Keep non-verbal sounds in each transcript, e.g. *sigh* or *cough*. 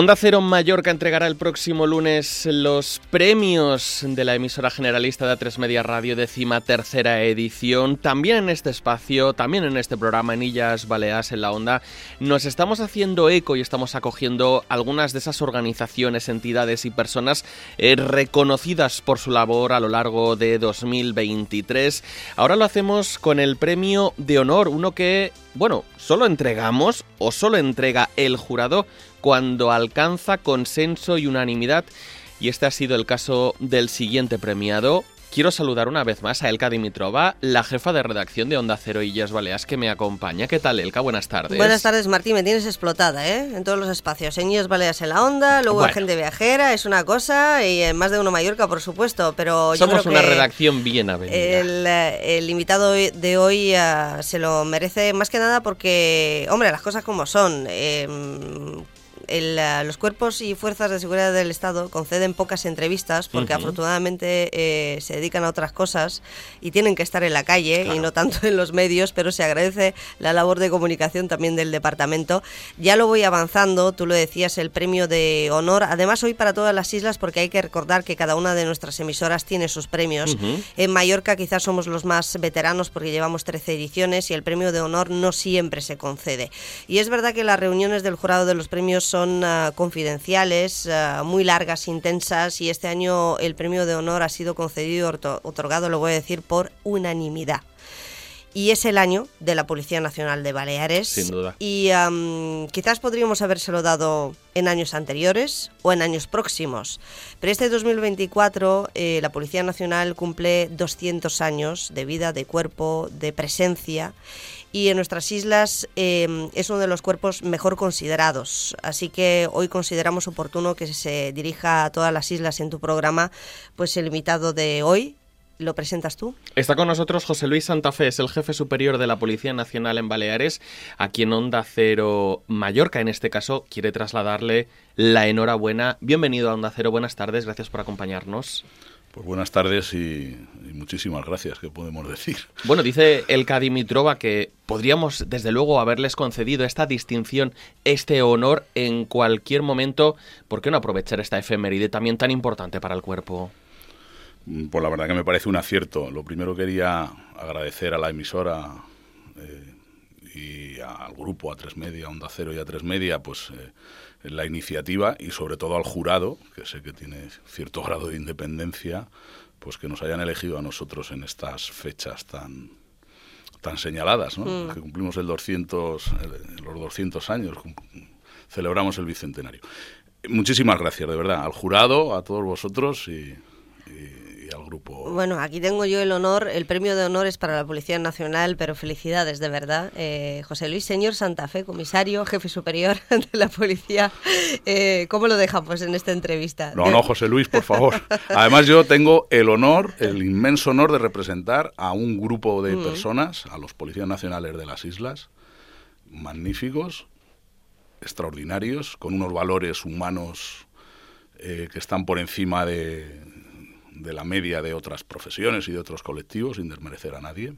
Onda Cero Mallorca entregará el próximo lunes los premios de la emisora generalista de A3 Media Radio, décima tercera edición. También en este espacio, también en este programa Enillas Baleas en la Onda, nos estamos haciendo eco y estamos acogiendo algunas de esas organizaciones, entidades y personas eh, reconocidas por su labor a lo largo de 2023. Ahora lo hacemos con el premio de honor, uno que, bueno, solo entregamos o solo entrega el jurado cuando alcanza consenso y unanimidad. Y este ha sido el caso del siguiente premiado. Quiero saludar una vez más a Elka Dimitrova, la jefa de redacción de Onda Cero Illas Baleas, que me acompaña. ¿Qué tal, Elka? Buenas tardes. Buenas tardes, Martín. Me tienes explotada, ¿eh? En todos los espacios. En Illas Baleas en la Onda, luego en Gente Viajera, es una cosa, y en más de uno Mallorca, por supuesto. Pero Somos una redacción bien avenida. El, el invitado de hoy uh, se lo merece más que nada porque, hombre, las cosas como son. Eh, los cuerpos y fuerzas de seguridad del Estado conceden pocas entrevistas porque afortunadamente eh, se dedican a otras cosas y tienen que estar en la calle y no tanto en los medios, pero se agradece la labor de comunicación también del departamento. Ya lo voy avanzando, tú lo decías, el premio de honor, además hoy para todas las islas porque hay que recordar que cada una de nuestras emisoras tiene sus premios. En Mallorca quizás somos los más veteranos porque llevamos 13 ediciones y el premio de honor no siempre se concede. Y es verdad que las reuniones del jurado de los premios son son uh, confidenciales, uh, muy largas, intensas, y este año el premio de honor ha sido concedido, otorgado, lo voy a decir, por unanimidad y es el año de la Policía Nacional de Baleares. Sin duda. Y um, quizás podríamos habérselo dado en años anteriores o en años próximos. Pero este 2024 eh, la Policía Nacional cumple 200 años de vida, de cuerpo, de presencia y en nuestras islas eh, es uno de los cuerpos mejor considerados. Así que hoy consideramos oportuno que se dirija a todas las islas en tu programa, pues el invitado de hoy. ¿Lo presentas tú? Está con nosotros José Luis Santa Fe, es el jefe superior de la Policía Nacional en Baleares, a quien Onda Cero Mallorca, en este caso, quiere trasladarle la enhorabuena. Bienvenido a Onda Cero, buenas tardes, gracias por acompañarnos. Pues buenas tardes y, muchísimas gracias, ¿qué podemos decir? Bueno, dice Elka Dimitrova que podríamos desde luego haberles concedido esta distinción, este honor en cualquier momento. ¿Por qué no aprovechar esta efeméride también tan importante para el cuerpo? Mm, pues la verdad que me parece un acierto. Lo primero quería agradecer a la emisora eh, y al grupo A3 Media, Onda Cero y A3 Media, pues... Eh, la iniciativa y sobre todo al jurado, que sé que tiene cierto *laughs* grado de independencia, pues que nos hayan elegido a nosotros en estas fechas tan tan señaladas, ¿no? Mm. Que cumplimos el 200 los 200 años, celebramos el bicentenario. Muchísimas gracias, de verdad, al jurado, a todos vosotros y al grupo. Bueno, aquí tengo yo el honor, el premio de honor es para la Policía Nacional, pero felicidades de verdad. Eh, José Luis Señor Santa Fe, comisario, jefe superior *laughs* de la Policía. Eh, ¿Cómo lo dejamos en esta entrevista? No, no, José Luis, por favor. *laughs* Además yo tengo el honor, el inmenso honor de representar a un grupo de mm. personas, a los policías nacionales de las islas, magníficos, extraordinarios, con unos valores humanos eh, que están por encima de, de la media de otras profesiones y de otros colectivos, sin desmerecer a nadie.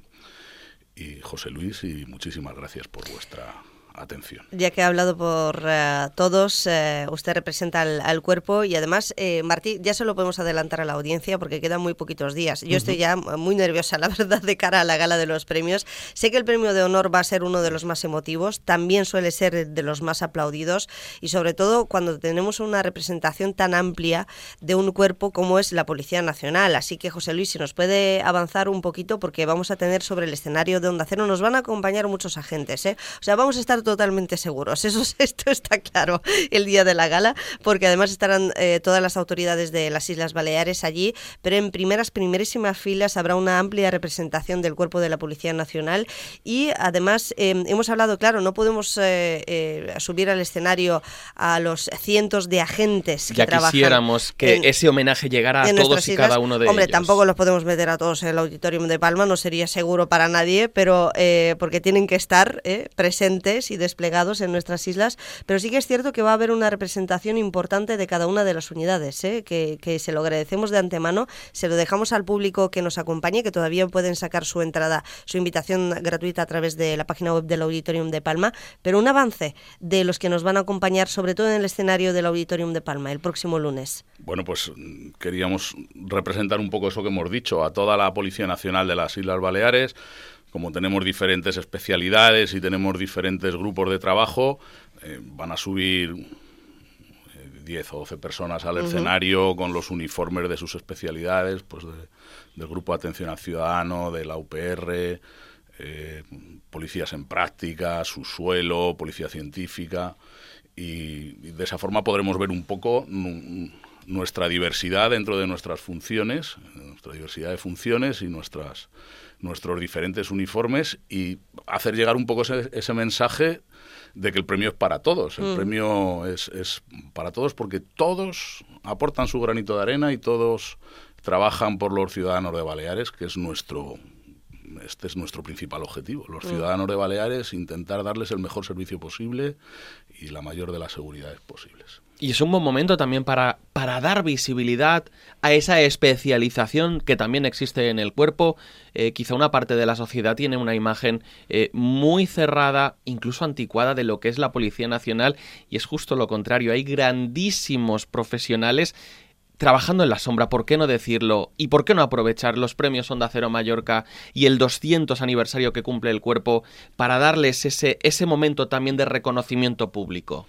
Y José Luis, y muchísimas gracias por vuestra atención. Ya que ha hablado por eh, todos, eh, usted representa al, cuerpo y además, eh, Martí, ya se lo podemos adelantar a la audiencia porque quedan muy poquitos días. Yo estoy ya muy nerviosa, *laughs* la verdad, de cara a la gala de los premios. Sé que el premio de honor va a ser uno de los más emotivos, también suele ser de los más aplaudidos y sobre todo cuando tenemos una representación tan amplia de un cuerpo como es la Policía Nacional. Así que, José Luis, si nos puede avanzar un poquito porque vamos a tener sobre el escenario de Onda Cero, nos van a acompañar muchos agentes. ¿eh? O sea, vamos a estar totalmente seguros. Eso *laughs* esto está claro el día de la gala, porque además estarán eh, todas las autoridades de las Islas Baleares allí, pero en primeras, primerísimas filas habrá una amplia representación del cuerpo de la Policía Nacional y además em, hemos hablado, claro, no podemos eh, eh, subir al escenario a los cientos de agentes que ya quisiéramos que ese homenaje llegara a todos y cada uno de ellos. Hombre, tampoco los podemos meter a todos en el Auditorium de Palma, no sería seguro para nadie, pero porque tienen que estar presentes y desplegados en nuestras islas, pero sí que es cierto que va a haber una representación importante de cada una de las unidades, ¿eh? que, que se lo agradecemos de antemano, se lo dejamos al público que nos acompañe, que todavía pueden sacar su entrada, su invitación gratuita a través de la página web del Auditorium de Palma, pero un avance de los que nos van a acompañar, sobre todo en el escenario del Auditorium de Palma, el próximo lunes. Bueno, pues queríamos representar un poco eso que hemos dicho, a toda la Policía Nacional de las Islas Baleares, como tenemos diferentes especialidades y tenemos diferentes grupos de trabajo, eh, van a subir 10 eh, o 12 personas al escenario con los uniformes de sus especialidades, pues del Grupo de Atención al Ciudadano, de la UPR, eh, policías en práctica, su suelo, policía científica, y, de esa forma podremos ver un poco nuestra diversidad dentro de nuestras funciones, nuestra diversidad de funciones y nuestras nuestros diferentes uniformes y hacer llegar un poco ese, mensaje de que el premio es para todos. El mm. premio es, es, para todos porque todos aportan su granito de arena y todos trabajan por los ciudadanos de Baleares, que es nuestro este es nuestro principal objetivo. Los mm. ciudadanos de Baleares intentar darles el mejor servicio posible y la mayor de las seguridades posibles. Y es un buen momento también para, para dar visibilidad a esa especialización que también existe en el cuerpo. Eh, quizá una parte de la sociedad tiene una imagen eh, muy cerrada, incluso anticuada, de lo que es la Policía Nacional y es justo lo contrario. Hay grandísimos profesionales trabajando en la sombra, ¿por qué no decirlo? ¿Y por qué no aprovechar los premios Onda Cero Mallorca y el 200 aniversario que cumple el cuerpo para darles ese, ese momento también de reconocimiento público?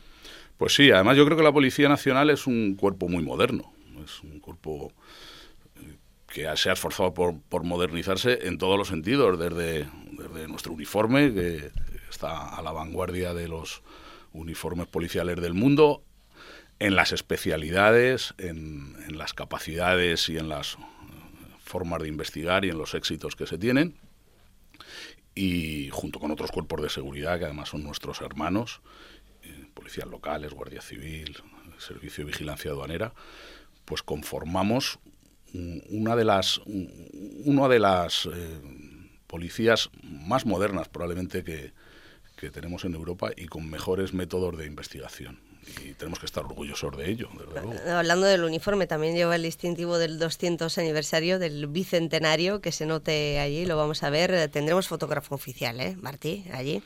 Pues sí, además yo creo que la Policía Nacional es un cuerpo muy moderno, es un cuerpo eh, que se ha esforzado por, por modernizarse en todos los sentidos, desde, desde nuestro uniforme, que está a la vanguardia de los uniformes policiales del mundo, en las especialidades, en, las capacidades y en las formas de investigar y en los éxitos que se tienen. Y junto con otros cuerpos de seguridad, que además son nuestros hermanos, eh, policías locales, Guardia Civil, Servicio de Vigilancia Aduanera, pues conformamos una de las, una de las eh, policías más modernas probablemente que, que tenemos en Europa y con mejores métodos de investigación y tenemos que estar orgullosos de ello, desde luego. Hablando del uniforme, también lleva el distintivo del 200 aniversario del bicentenario, que se note allí, lo vamos a ver. Tendremos fotógrafo oficial, ¿eh, Martí? Allí.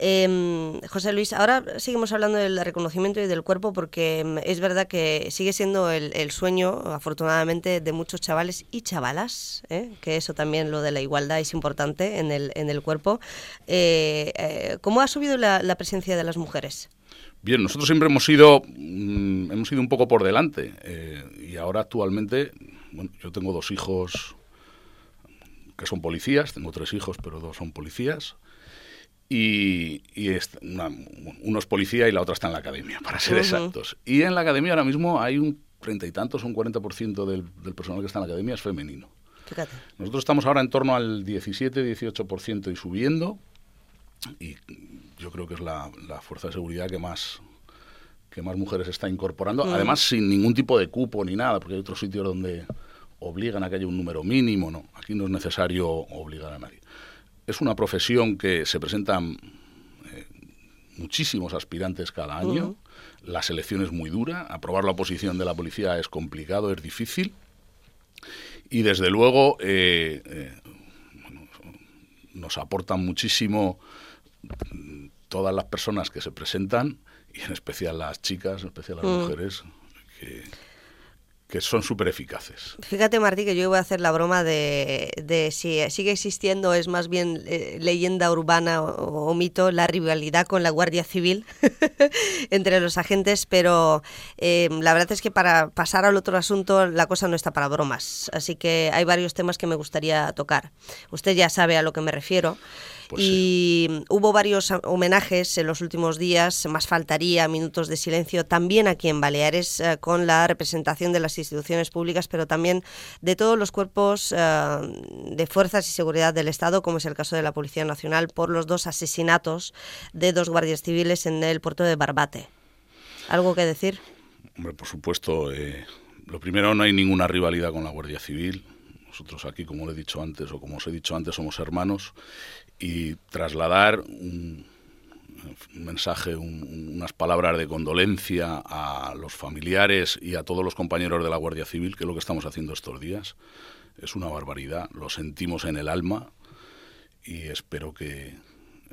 Em, José Luis, ahora seguimos hablando del reconocimiento y del cuerpo porque em, es verdad que sigue siendo el, sueño, afortunadamente, de muchos chavales y chavalas, ¿eh? que eso también, lo de la igualdad es importante en el, en el cuerpo. Eh, eh, ¿Cómo ha subido la, la presencia de las mujeres? Bien, nosotros siempre hemos ido, mm, hemos ido un poco por delante eh, y ahora actualmente, bueno, yo tengo dos hijos que son policías, tengo tres hijos, pero dos son policías. Y, uno es policía y la otra está en la academia, para ser exactos. Y en la academia ahora mismo hay un treinta y tantos, un 40% del, del personal que está en la academia es femenino. Fíjate. Nosotros estamos ahora en torno al 17-18% y subiendo. Y yo creo que es la, fuerza de seguridad que más que más mujeres está incorporando, mm. además sin ningún tipo de cupo ni nada, porque hay otros sitios donde obligan a que haya un número mínimo, no, aquí no es necesario obligar a nadie. Es una profesión que se presentan eh, muchísimos aspirantes cada año, la selección es muy dura, aprobar la oposición de la policía es complicado, es difícil, y desde luego eh, eh, nos aportan muchísimo todas las personas que se presentan, y en especial las chicas, en especial las mm. mujeres, que, que son súper eficaces. Fíjate, Martí, que yo voy a hacer la broma de, de si sigue existiendo, es más bien eh, leyenda urbana o, mito, la rivalidad con la Guardia Civil *laughs* entre los agentes, pero eh, la verdad es que para pasar al otro asunto, la cosa no está para bromas. Así que hay varios temas que me gustaría tocar. Usted ya sabe a lo que me refiero. Pues y hubo varios homenajes en los últimos días, más faltaría minutos de silencio también aquí en Baleares eh, con la representación de las instituciones públicas, pero también de todos los cuerpos eh, de fuerzas y seguridad del Estado, como es el caso de la Policía Nacional, por los dos asesinatos de dos guardias civiles en el puerto de Barbate. ¿Algo que decir? Hombre, por supuesto. Eh, lo primero, no hay ninguna rivalidad con la Guardia Civil. Nosotros aquí, como le he dicho antes, o como os he dicho antes, somos hermanos y trasladar un mensaje, unas palabras de condolencia a los familiares y a todos los compañeros de la Guardia Civil, que es lo que estamos haciendo estos días. Es una barbaridad, lo sentimos en el alma y espero que,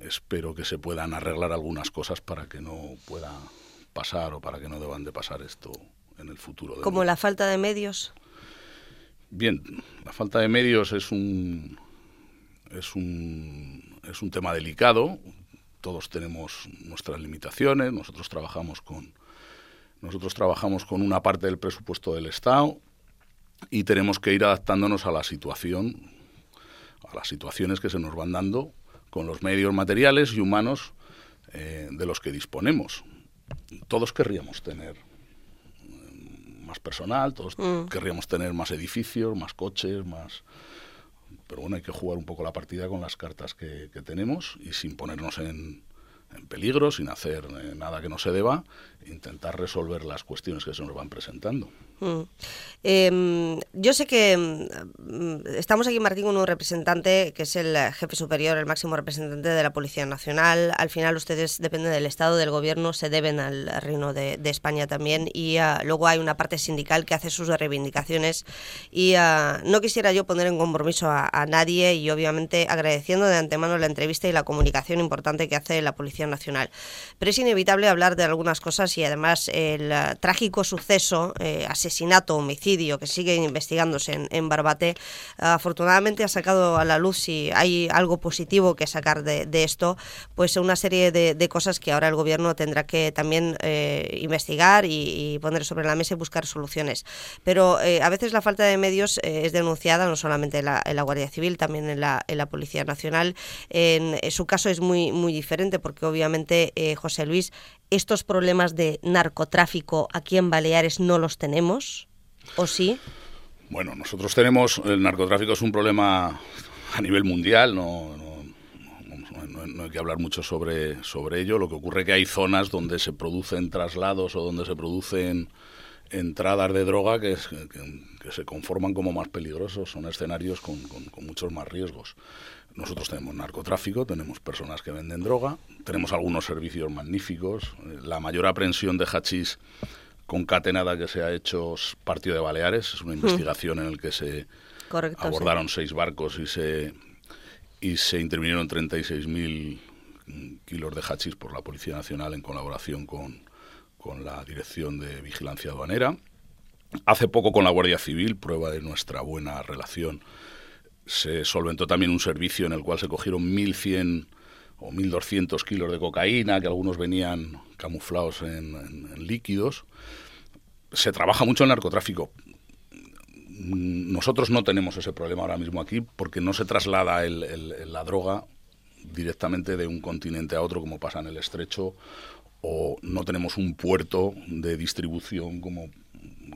espero que se puedan arreglar algunas cosas para que no pueda pasar o para que no deban de pasar esto en el futuro. ¿Como la falta de medios? Bien, la falta de medios es un, es un, es un tema delicado. Todos tenemos nuestras limitaciones. Nosotros trabajamos con, nosotros trabajamos con una parte del presupuesto del Estado y tenemos que ir adaptándonos a la situación, a las situaciones que se nos van dando con los medios materiales y humanos eh, de los que disponemos. Todos querríamos tener mm, más personal, todos mm. querríamos tener más edificios, más coches, más... Pero bueno, hay que jugar un poco la partida con las cartas que tenemos y sin ponernos en, en peligro, sin hacer eh, nada que no se deba, intentar resolver las cuestiones que se nos van presentando. Mm. Em, yo sé que mm, estamos aquí, Martín, con un representante que es el jefe superior, el máximo representante de la Policía Nacional. Al final ustedes dependen del Estado, del Gobierno, se deben al Reino de, España también y ah, luego hay una parte sindical que hace sus reivindicaciones y ah, no quisiera yo poner en compromiso a, a nadie y obviamente agradeciendo de antemano la entrevista y la comunicación importante que hace la Policía Nacional. Pero es inevitable hablar de algunas cosas y además el eh, trágico suceso, eh, asesinato, homicidio que sigue investigándose en, Barbate, afortunadamente ha sacado a la luz si hay algo positivo que sacar de, esto, pues una serie de, cosas que ahora el gobierno tendrá que también eh, investigar y, poner sobre la mesa y buscar soluciones. Pero a veces la falta de medios es denunciada no solamente en la, Guardia Civil, también en la, en la Policía Nacional. En, su caso es muy, muy diferente porque obviamente, José Luis, estos problemas de narcotráfico aquí en Baleares no los tenemos, ¿o sí? Bueno, nosotros tenemos, el narcotráfico es un problema a nivel mundial, no, no, hay que hablar mucho sobre, sobre ello. Lo que ocurre es que hay zonas donde se producen traslados o donde se producen entradas de droga que, se conforman como más peligrosos, son escenarios con, con muchos más riesgos. Nosotros tenemos narcotráfico, tenemos personas que venden droga, tenemos algunos servicios magníficos. La mayor aprehensión de hachís concatenada que se ha hecho es Partido de Baleares, es una hmm. investigación en la que se abordaron seis barcos y se, y se intervinieron 36.000 kilos de hachís por la Policía Nacional en colaboración con, con la Dirección de Vigilancia Aduanera. Hace poco con la Guardia Civil, prueba de nuestra buena relación se solventó también un servicio en el cual se cogieron 1.100 o 1.200 kilos de cocaína, que algunos venían camuflados en, líquidos. Se trabaja mucho el narcotráfico. Nosotros no tenemos ese problema ahora mismo aquí porque no se traslada la droga directamente de un continente a otro como pasa en el estrecho o no tenemos un puerto de distribución como,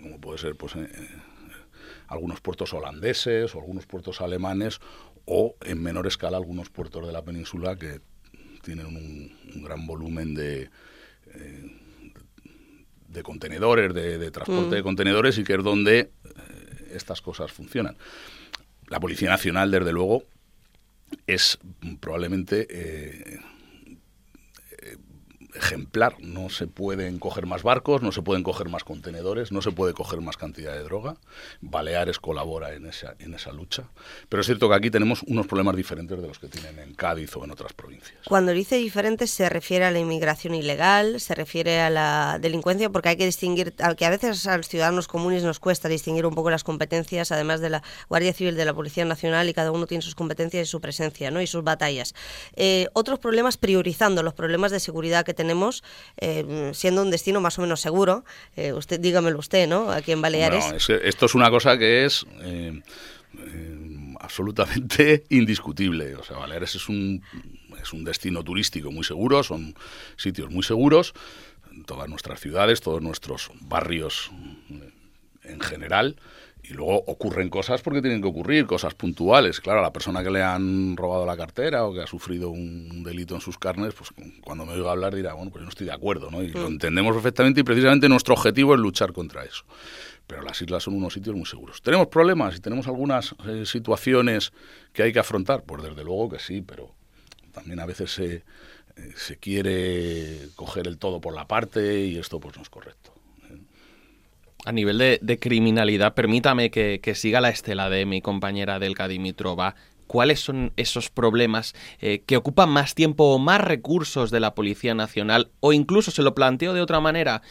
como puede ser pues, eh, algunos puertos holandeses o algunos puertos alemanes o en menor escala algunos puertos de la península que tienen un, gran volumen de, eh, de contenedores, de, transporte de mm. contenedores y que es donde eh, estas cosas funcionan. La Policía Nacional, desde luego, es probablemente eh, ejemplar. No se pueden coger más barcos, no se pueden coger más contenedores, no se puede coger más cantidad de droga. Baleares colabora en esa, en esa lucha. Pero es cierto que aquí tenemos unos problemas diferentes de los que tienen en Cádiz o en otras provincias. Cuando dice diferentes se refiere a la inmigración ilegal, se refiere a la delincuencia, porque hay que distinguir, que a veces a los ciudadanos comunes nos cuesta distinguir un poco las competencias, además de la Guardia Civil, de la Policía Nacional, y cada uno tiene sus competencias y su presencia ¿no? y sus batallas. Eh, otros problemas priorizando los problemas de seguridad que tenemos, eh, siendo un destino más o menos seguro. Eh, usted, dígamelo usted, ¿no? Aquí en Baleares. esto es una cosa que es eh, absolutamente *laughs* indiscutible. O sea, Baleares es un, es un destino turístico muy seguro, son sitios muy seguros. Todas nuestras ciudades, todos nuestros barrios en general y luego ocurren cosas porque tienen que ocurrir, cosas puntuales. Claro, a la persona que le han robado la cartera o que ha sufrido un delito en sus carnes, pues cuando me oiga hablar dirá, bueno, pues yo no estoy de acuerdo, ¿no? Y lo mm. entendemos perfectamente y precisamente nuestro objetivo es luchar contra eso. Pero las islas son unos sitios muy seguros. ¿Tenemos problemas y tenemos algunas eh, situaciones que hay que afrontar? Pues desde luego que sí, pero también a veces se eh, se quiere coger el todo por la parte y esto pues no es correcto. A nivel de, criminalidad, permítame que, siga la estela de mi compañera Delka Dimitrova. ¿Cuáles son esos problemas eh, que ocupan más tiempo o más recursos de la Policía Nacional? O incluso se lo planteo de otra manera,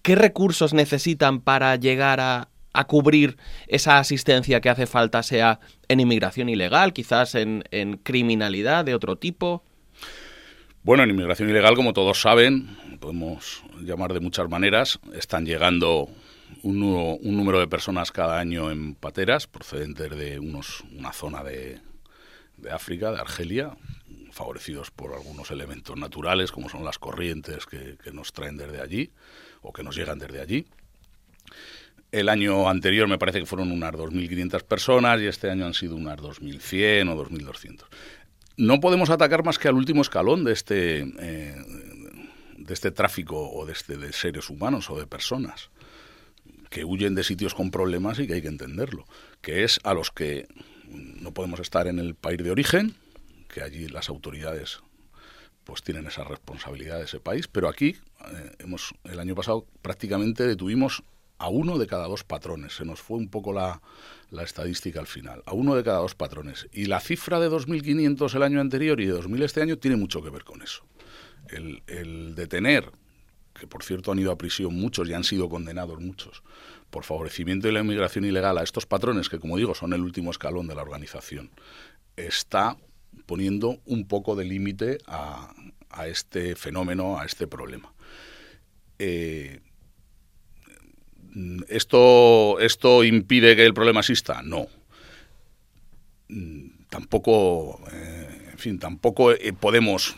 ¿qué recursos necesitan para llegar a, cubrir esa asistencia que hace falta, sea en inmigración ilegal, quizás en criminalidad de otro tipo? Bueno, en inmigración ilegal, como todos saben, podemos llamar de muchas maneras, están llegando un, número de personas cada año en pateras procedentes de unos, una zona de, de África, de Argelia, favorecidos por algunos elementos naturales, como son las corrientes que, nos traen desde allí o que nos llegan desde allí. El año anterior me parece que fueron unas 2.500 personas y este año han sido unas 2.100 o 2.200 no podemos atacar más que al último escalón de este, eh, de este tráfico o de, este, de seres humanos o de personas que huyen de sitios con problemas y que hay que entenderlo, que es a los que no podemos estar en el país de origen, que allí las autoridades pues tienen esa responsabilidad de ese país, pero aquí eh, hemos el año pasado prácticamente detuvimos a uno de cada dos patrones. Se nos fue un poco la, estadística al final. A uno de cada dos patrones. Y la cifra de 2.500 el año anterior y de 2.000 este año tiene mucho que ver con eso. El, detener, que por cierto han ido a prisión muchos y han sido condenados muchos, por favorecimiento de la inmigración ilegal a estos patrones, que como digo son el último escalón de la organización, está poniendo un poco de límite a, este fenómeno, a este problema. Eh, ¿Esto, ¿Esto impide que el problema exista? No. Tampoco, eh, en fin, tampoco eh, podemos,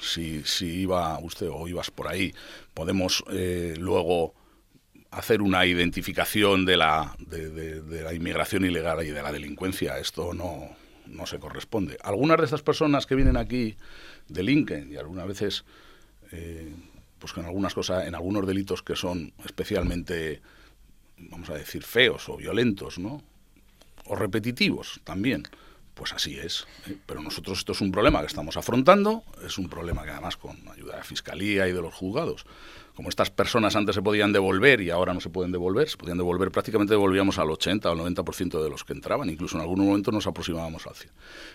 si, si, iba usted o ibas por ahí, podemos eh, luego hacer una identificación de la, de, la inmigración ilegal y de la delincuencia. Esto no, no se corresponde. Algunas de estas personas que vienen aquí delinquen y algunas veces pues con algunas cosas, en algunos delitos que son especialmente, vamos a decir, feos o violentos, ¿no? O repetitivos también. Pues así es. ¿eh? Pero nosotros esto es un problema que estamos afrontando, es un problema que además con ayuda de la Fiscalía y de los juzgados, como estas personas antes se podían devolver y ahora no se pueden devolver, se podían devolver, prácticamente devolvíamos al 80 o al 90% de los que entraban, incluso en algún momento nos aproximábamos al 100.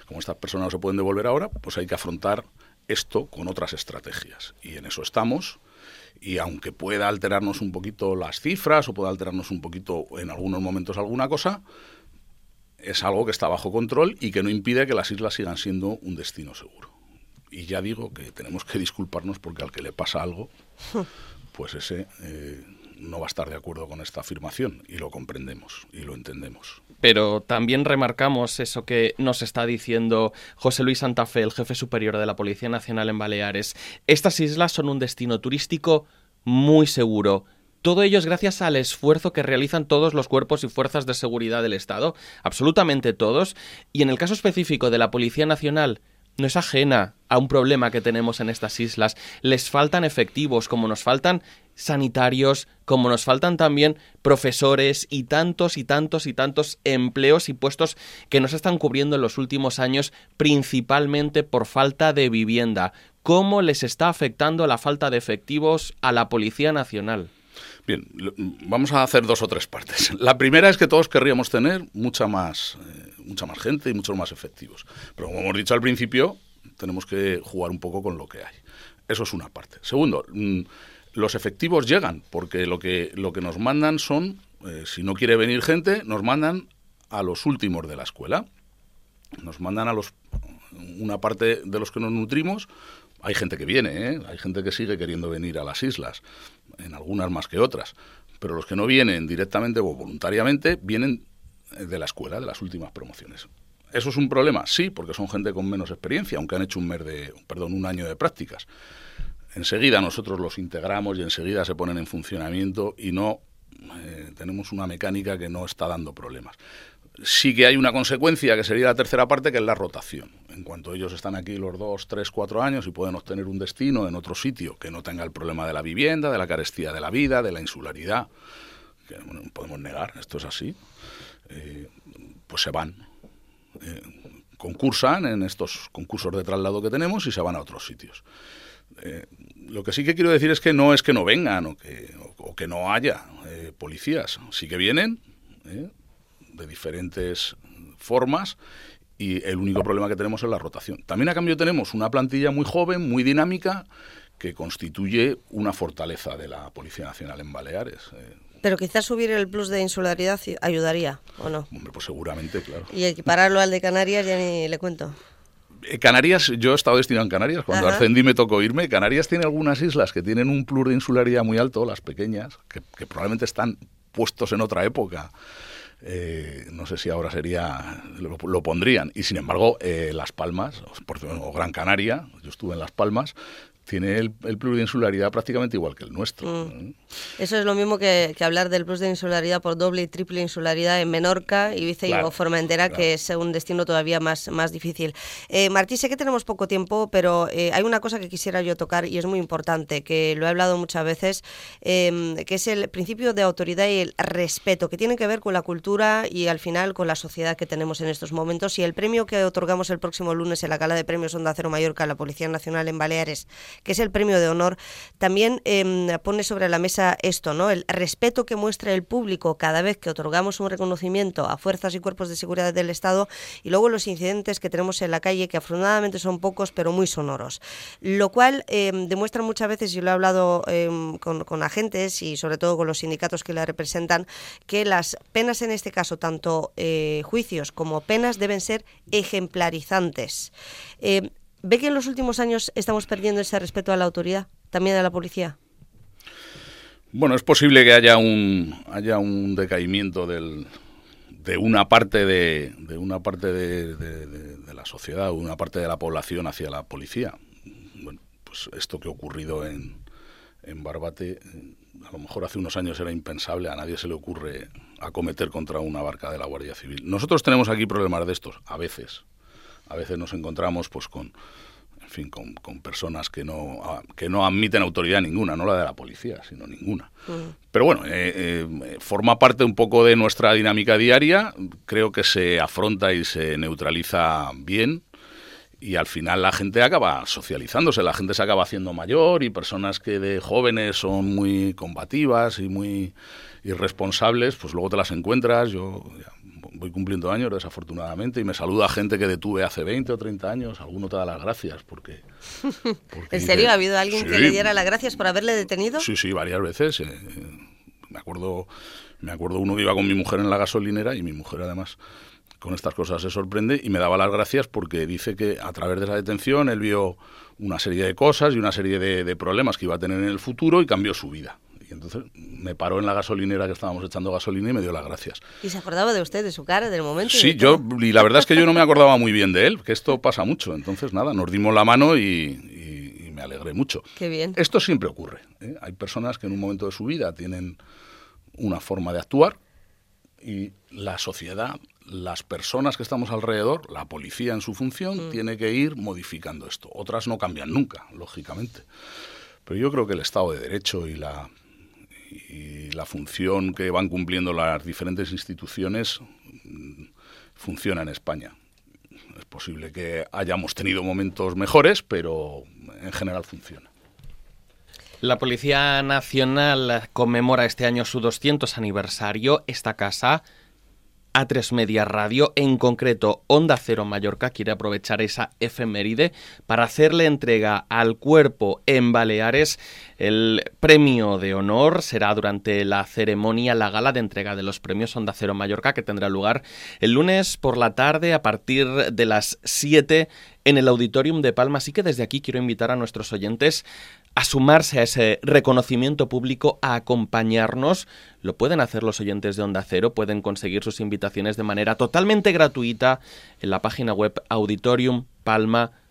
Como estas personas no se pueden devolver ahora, pues hay que afrontar esto con otras estrategias. Y en eso estamos. Y aunque pueda alterarnos un poquito las cifras o pueda alterarnos un poquito en algunos momentos alguna cosa, es algo que está bajo control y que no impide que las islas sigan siendo un destino seguro. Y ya digo que tenemos que disculparnos porque al que le pasa algo, pues ese eh, no va a estar de acuerdo con esta afirmación y lo comprendemos y lo entendemos pero también remarcamos eso que nos está diciendo José Luis Santafe, el jefe superior de la Policía Nacional en Baleares. Estas islas son un destino turístico muy seguro. Todo ello es gracias al esfuerzo que realizan todos los cuerpos y fuerzas de seguridad del Estado, absolutamente todos, y en el caso específico de la Policía Nacional, no es ajena a un problema que tenemos en estas islas. Les faltan efectivos, como nos faltan sanitarios, como nos faltan también profesores y tantos y tantos y tantos empleos y puestos que nos están cubriendo en los últimos años, principalmente por falta de vivienda. ¿Cómo les está afectando la falta de efectivos a la Policía Nacional? Bien, vamos a hacer dos o tres partes. La primera es que todos querríamos tener mucha más, eh, mucha más gente y muchos más efectivos. Pero como hemos dicho al principio, tenemos que jugar un poco con lo que hay. Eso es una parte. Segundo, mm, los efectivos llegan, porque lo que, lo que nos mandan son, eh, si no quiere venir gente, nos mandan a los últimos de la escuela. Nos mandan a los una parte de los que nos nutrimos. Hay gente que viene, ¿eh? hay gente que sigue queriendo venir a las islas, en algunas más que otras. Pero los que no vienen directamente o voluntariamente vienen de la escuela, de las últimas promociones. ¿Eso es un problema? Sí, porque son gente con menos experiencia, aunque han hecho un mes de, perdón, un año de prácticas. Enseguida nosotros los integramos y enseguida se ponen en funcionamiento y no eh, tenemos una mecánica que no está dando problemas. Sí que hay una consecuencia que sería la tercera parte, que es la rotación. En cuanto ellos están aquí los dos, tres, cuatro años y pueden obtener un destino en otro sitio que no tenga el problema de la vivienda, de la carestía de la vida, de la insularidad, que podemos negar, esto es así, eh, pues se van. Eh, concursan en estos concursos de traslado que tenemos y se van a otros sitios. Eh, lo que sí que quiero decir es que no es que no vengan o que, o, que no haya policías. Sí que vienen de diferentes formas y el único problema que tenemos es la rotación. También a cambio tenemos una plantilla muy joven, muy dinámica, que constituye una fortaleza de la Policía Nacional en Baleares. Pero quizás subir el plus de insularidad ayudaría, ¿o no? Hombre, pues seguramente, claro. Y equipararlo al de Canarias ya ni le cuento. Eh, Canarias, yo he estado destinado en Canarias, cuando ascendí me tocó irme. Canarias tiene algunas islas que tienen un plus de insularidad muy alto, las pequeñas, que, probablemente están puestos en otra época. Eh, no sé si ahora sería, lo, pondrían. Y sin embargo, eh, Las Palmas, o Gran Canaria, yo estuve en Las Palmas, tiene el, el, plus de insularidad prácticamente igual que el nuestro. Mm. Eso es lo mismo que, hablar del plus de insularidad por doble y triple insularidad en Menorca, Ibiza y Formentera, que es un destino todavía más, más difícil. Eh, Martí, sé que tenemos poco tiempo, pero eh, hay una cosa que quisiera yo tocar y es muy importante, que lo he hablado muchas veces, em, que es el principio de autoridad y el respeto, que tiene que ver con la cultura y al final con la sociedad que tenemos en estos momentos. Y el premio que otorgamos el próximo lunes en la Gala de Premios Onda Cero Mallorca a la Policía Nacional en Baleares, que es el premio de honor, también em, pone sobre la mesa esto, ¿no? El respeto que muestra el público cada vez que otorgamos un reconocimiento a fuerzas y cuerpos de seguridad del Estado y luego los incidentes que tenemos en la calle, que afortunadamente son pocos, pero muy sonoros. Lo cual em, demuestra muchas veces, y lo he hablado em, con, agentes y sobre todo con los sindicatos que la representan, que las penas en este caso, tanto eh, juicios como penas, deben ser ejemplarizantes. ¿Ve que en los últimos años estamos perdiendo ese respeto a la autoridad, también a la policía? Bueno, es posible que haya un, haya un decaimiento del, de una parte de, de una parte de, la sociedad, una parte de la población hacia la policía. Bueno, pues esto que ha ocurrido en, en Barbate, a lo mejor hace unos años era impensable, a nadie se le ocurre acometer contra una barca de la Guardia Civil. Nosotros tenemos aquí problemas de estos, a veces, a veces nos encontramos pues con en fin, con, con, personas que no, que no admiten autoridad ninguna, no la de la policía, sino ninguna. Pero bueno, eh, eh, forma parte un poco de nuestra dinámica diaria, creo que se afronta y se neutraliza bien y al final la gente acaba socializándose, la gente se acaba haciendo mayor y personas que de jóvenes son muy combativas y muy irresponsables, pues luego te las encuentras, yo voy cumpliendo años desafortunadamente y me saluda gente que detuve hace 20 o 30 años, alguno te da las gracias porque... *laughs* ¿En serio? ¿Ha habido alguien que le diera las gracias por haberle detenido? Sí, sí, varias veces. Eh, me acuerdo me acuerdo uno que iba con mi mujer en la gasolinera y mi mujer además con estas cosas se sorprende y me daba las gracias porque dice que a través de esa detención él vio una serie de cosas y una serie de problemas que iba a tener en el futuro y cambió su vida. Y entonces me paró en la gasolinera que estábamos echando gasolina y me dio las gracias. ¿Y se acordaba de usted, de su cara, del momento? Sí, yo, y la verdad es que yo no me acordaba muy bien de él, que esto pasa mucho. Entonces, nada, nos dimos la mano y, me alegré mucho. Qué bien. Esto siempre ocurre. ¿eh? Hay personas que en un momento de su vida tienen una forma de actuar y la sociedad, las personas que estamos alrededor, la policía en su función, mm. tiene que ir modificando esto. Otras no cambian nunca, lógicamente. Pero yo creo que el Estado de Derecho y la y la función que van cumpliendo las diferentes instituciones mm, funciona en España. Es posible que hayamos tenido momentos mejores, pero en general funciona. La Policía Nacional conmemora este año su 200 aniversario. Esta casa a3 Media Radio, en concreto Onda Cero Mallorca, quiere aprovechar esa efeméride para hacerle entrega al cuerpo en Baleares. El premio de honor será durante la ceremonia, la gala de entrega de los premios Onda Cero Mallorca, que tendrá lugar el lunes por la tarde a partir de las 7 en el Auditorium de Palma. Así que desde aquí quiero invitar a nuestros oyentes a sumarse a ese reconocimiento público, a acompañarnos. Lo pueden hacer los oyentes de Onda Cero, pueden conseguir sus invitaciones de manera totalmente gratuita en la página web auditoriumpalma.com.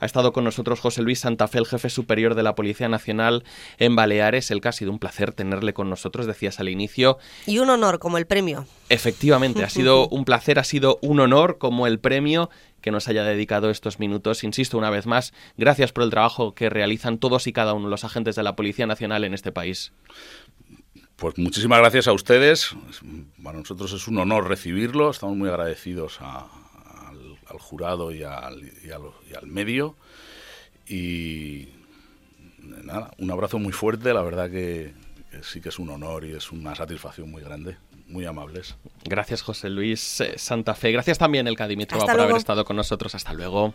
Ha estado con nosotros José Luis Santafé, el jefe superior de la Policía Nacional en Baleares. El que ha sido un placer tenerle con nosotros, decías al inicio. Y un honor como el premio. Efectivamente, ha *laughs* sido un placer, ha sido un honor como el premio que nos haya dedicado estos minutos. Insisto una vez más, gracias por el trabajo que realizan todos y cada uno de los agentes de la Policía Nacional en este país. Pues muchísimas gracias a ustedes. Para nosotros es un honor recibirlo. Estamos muy agradecidos a, jurado y al, y, al, medio. Y nada, un abrazo muy fuerte, la verdad que, sí que es un honor y es una satisfacción muy grande. Muy amables. Gracias, José Luis eh, Santa Fe. Gracias también, el Dimitro, por haber estado con nosotros. Hasta luego.